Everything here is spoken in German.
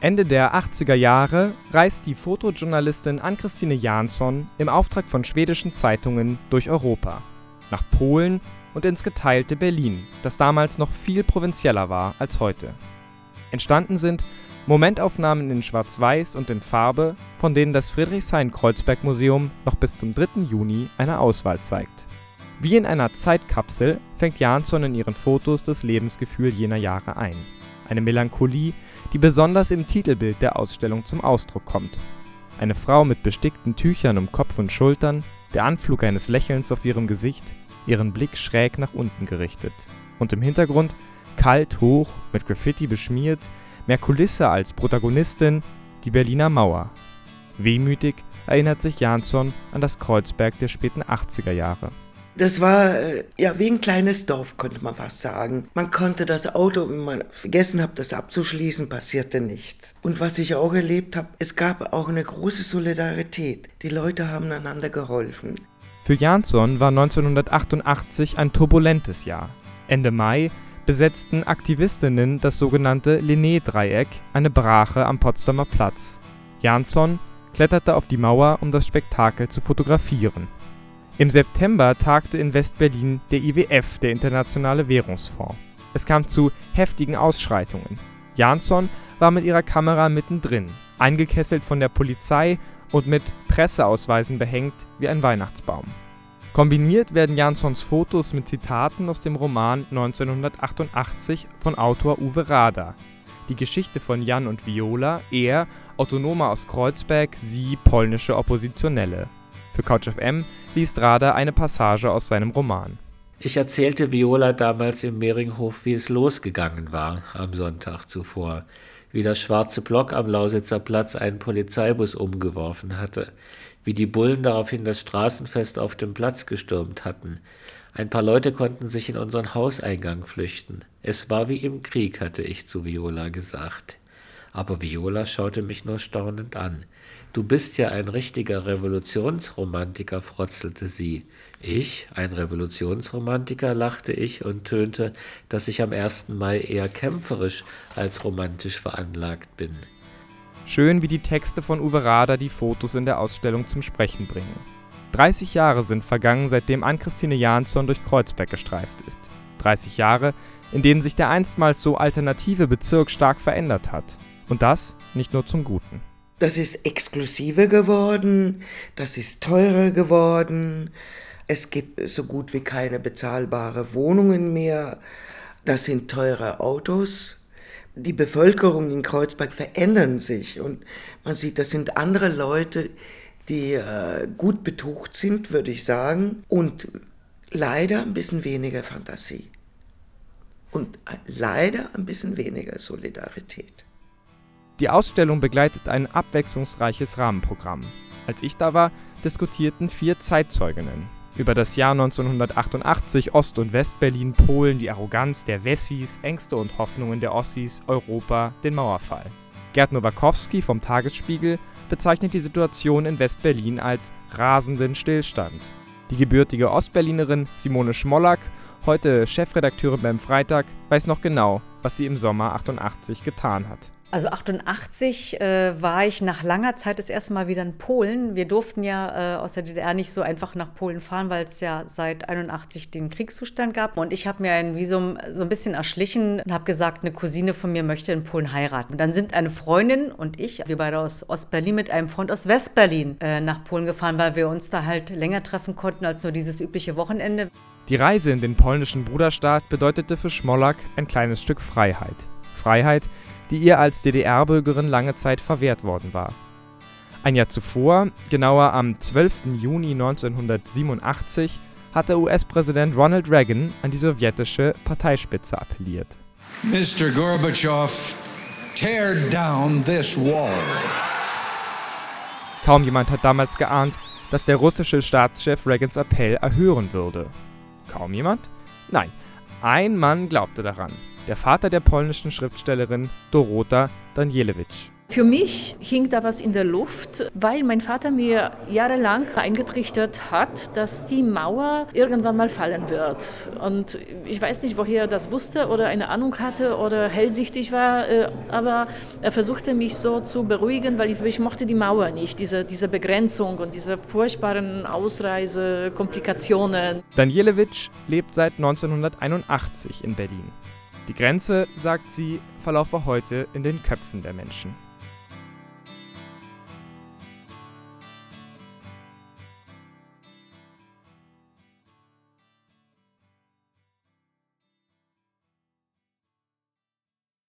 Ende der 80er Jahre reist die Fotojournalistin Ann-Christine Jansson im Auftrag von schwedischen Zeitungen durch Europa. Nach Polen und ins geteilte Berlin, das damals noch viel provinzieller war als heute. Entstanden sind Momentaufnahmen in Schwarz-Weiß und in Farbe, von denen das Friedrichshain-Kreuzberg-Museum noch bis zum 3. Juni eine Auswahl zeigt. Wie in einer Zeitkapsel fängt Jansson in ihren Fotos das Lebensgefühl jener Jahre ein. Eine Melancholie, die besonders im Titelbild der Ausstellung zum Ausdruck kommt. Eine Frau mit bestickten Tüchern um Kopf und Schultern, der Anflug eines Lächelns auf ihrem Gesicht, ihren Blick schräg nach unten gerichtet. Und im Hintergrund, kalt hoch, mit Graffiti beschmiert, mehr Kulisse als Protagonistin, die Berliner Mauer. Wehmütig erinnert sich Jansson an das Kreuzberg der späten 80er Jahre. Das war äh, ja wie ein kleines Dorf, konnte man fast sagen. Man konnte das Auto, wenn man vergessen hat, das abzuschließen, passierte nichts. Und was ich auch erlebt habe, es gab auch eine große Solidarität. Die Leute haben einander geholfen. Für Jansson war 1988 ein turbulentes Jahr. Ende Mai besetzten Aktivistinnen das sogenannte Linné-Dreieck, eine Brache am Potsdamer Platz. Jansson kletterte auf die Mauer, um das Spektakel zu fotografieren. Im September tagte in West-Berlin der IWF, der Internationale Währungsfonds. Es kam zu heftigen Ausschreitungen. Jansson war mit ihrer Kamera mittendrin, eingekesselt von der Polizei und mit Presseausweisen behängt wie ein Weihnachtsbaum. Kombiniert werden Janssons Fotos mit Zitaten aus dem Roman 1988 von Autor Uwe Rader. Die Geschichte von Jan und Viola, er, Autonomer aus Kreuzberg, sie, polnische Oppositionelle. Für CouchFM liest Rader eine Passage aus seinem Roman. Ich erzählte Viola damals im Mehringhof, wie es losgegangen war am Sonntag zuvor, wie das schwarze Block am Lausitzer Platz einen Polizeibus umgeworfen hatte, wie die Bullen daraufhin das Straßenfest auf dem Platz gestürmt hatten. Ein paar Leute konnten sich in unseren Hauseingang flüchten. Es war wie im Krieg, hatte ich zu Viola gesagt. Aber Viola schaute mich nur staunend an. Du bist ja ein richtiger Revolutionsromantiker, frotzelte sie. Ich, ein Revolutionsromantiker, lachte ich und tönte, dass ich am 1. Mai eher kämpferisch als romantisch veranlagt bin. Schön, wie die Texte von Uwe Rader die Fotos in der Ausstellung zum Sprechen bringen. 30 Jahre sind vergangen, seitdem Ann-Christine Jansson durch Kreuzberg gestreift ist. 30 Jahre, in denen sich der einstmals so alternative Bezirk stark verändert hat. Und das nicht nur zum Guten. Das ist exklusiver geworden, das ist teurer geworden, es gibt so gut wie keine bezahlbare Wohnungen mehr, das sind teure Autos. Die Bevölkerung in Kreuzberg verändern sich und man sieht, das sind andere Leute, die äh, gut betucht sind, würde ich sagen, und leider ein bisschen weniger Fantasie und leider ein bisschen weniger Solidarität. Die Ausstellung begleitet ein abwechslungsreiches Rahmenprogramm. Als ich da war, diskutierten vier Zeitzeuginnen über das Jahr 1988, Ost- und Westberlin, Polen, die Arroganz der Wessis, Ängste und Hoffnungen der Ossis, Europa, den Mauerfall. Gerd Nowakowski vom Tagesspiegel bezeichnet die Situation in Westberlin als rasenden Stillstand. Die gebürtige Ostberlinerin Simone Schmollack, heute Chefredakteurin beim Freitag, weiß noch genau, was sie im Sommer 88 getan hat. Also 88 äh, war ich nach langer Zeit das erste Mal wieder in Polen. Wir durften ja äh, aus der DDR nicht so einfach nach Polen fahren, weil es ja seit 81 den Kriegszustand gab. Und ich habe mir ein Visum so ein bisschen erschlichen und habe gesagt, eine Cousine von mir möchte in Polen heiraten. Und dann sind eine Freundin und ich, wir beide aus Ostberlin, mit einem Freund aus Westberlin äh, nach Polen gefahren, weil wir uns da halt länger treffen konnten als nur dieses übliche Wochenende. Die Reise in den polnischen Bruderstaat bedeutete für Schmollack ein kleines Stück Freiheit. Freiheit, die ihr als DDR-Bürgerin lange Zeit verwehrt worden war. Ein Jahr zuvor, genauer am 12. Juni 1987, hatte US-Präsident Ronald Reagan an die sowjetische Parteispitze appelliert. Mr. Gorbatschow, tear down this wall. Kaum jemand hat damals geahnt, dass der russische Staatschef Reagans Appell erhören würde. Kaum jemand? Nein, ein Mann glaubte daran der Vater der polnischen Schriftstellerin Dorota Danielewicz. Für mich hing da was in der Luft, weil mein Vater mir jahrelang eingetrichtert hat, dass die Mauer irgendwann mal fallen wird. Und ich weiß nicht, woher er das wusste oder eine Ahnung hatte oder hellsichtig war, äh, aber er versuchte mich so zu beruhigen, weil ich, ich mochte die Mauer nicht, diese, diese Begrenzung und diese furchtbaren Ausreisekomplikationen. Danielewitsch lebt seit 1981 in Berlin. Die Grenze, sagt sie, verlaufe heute in den Köpfen der Menschen.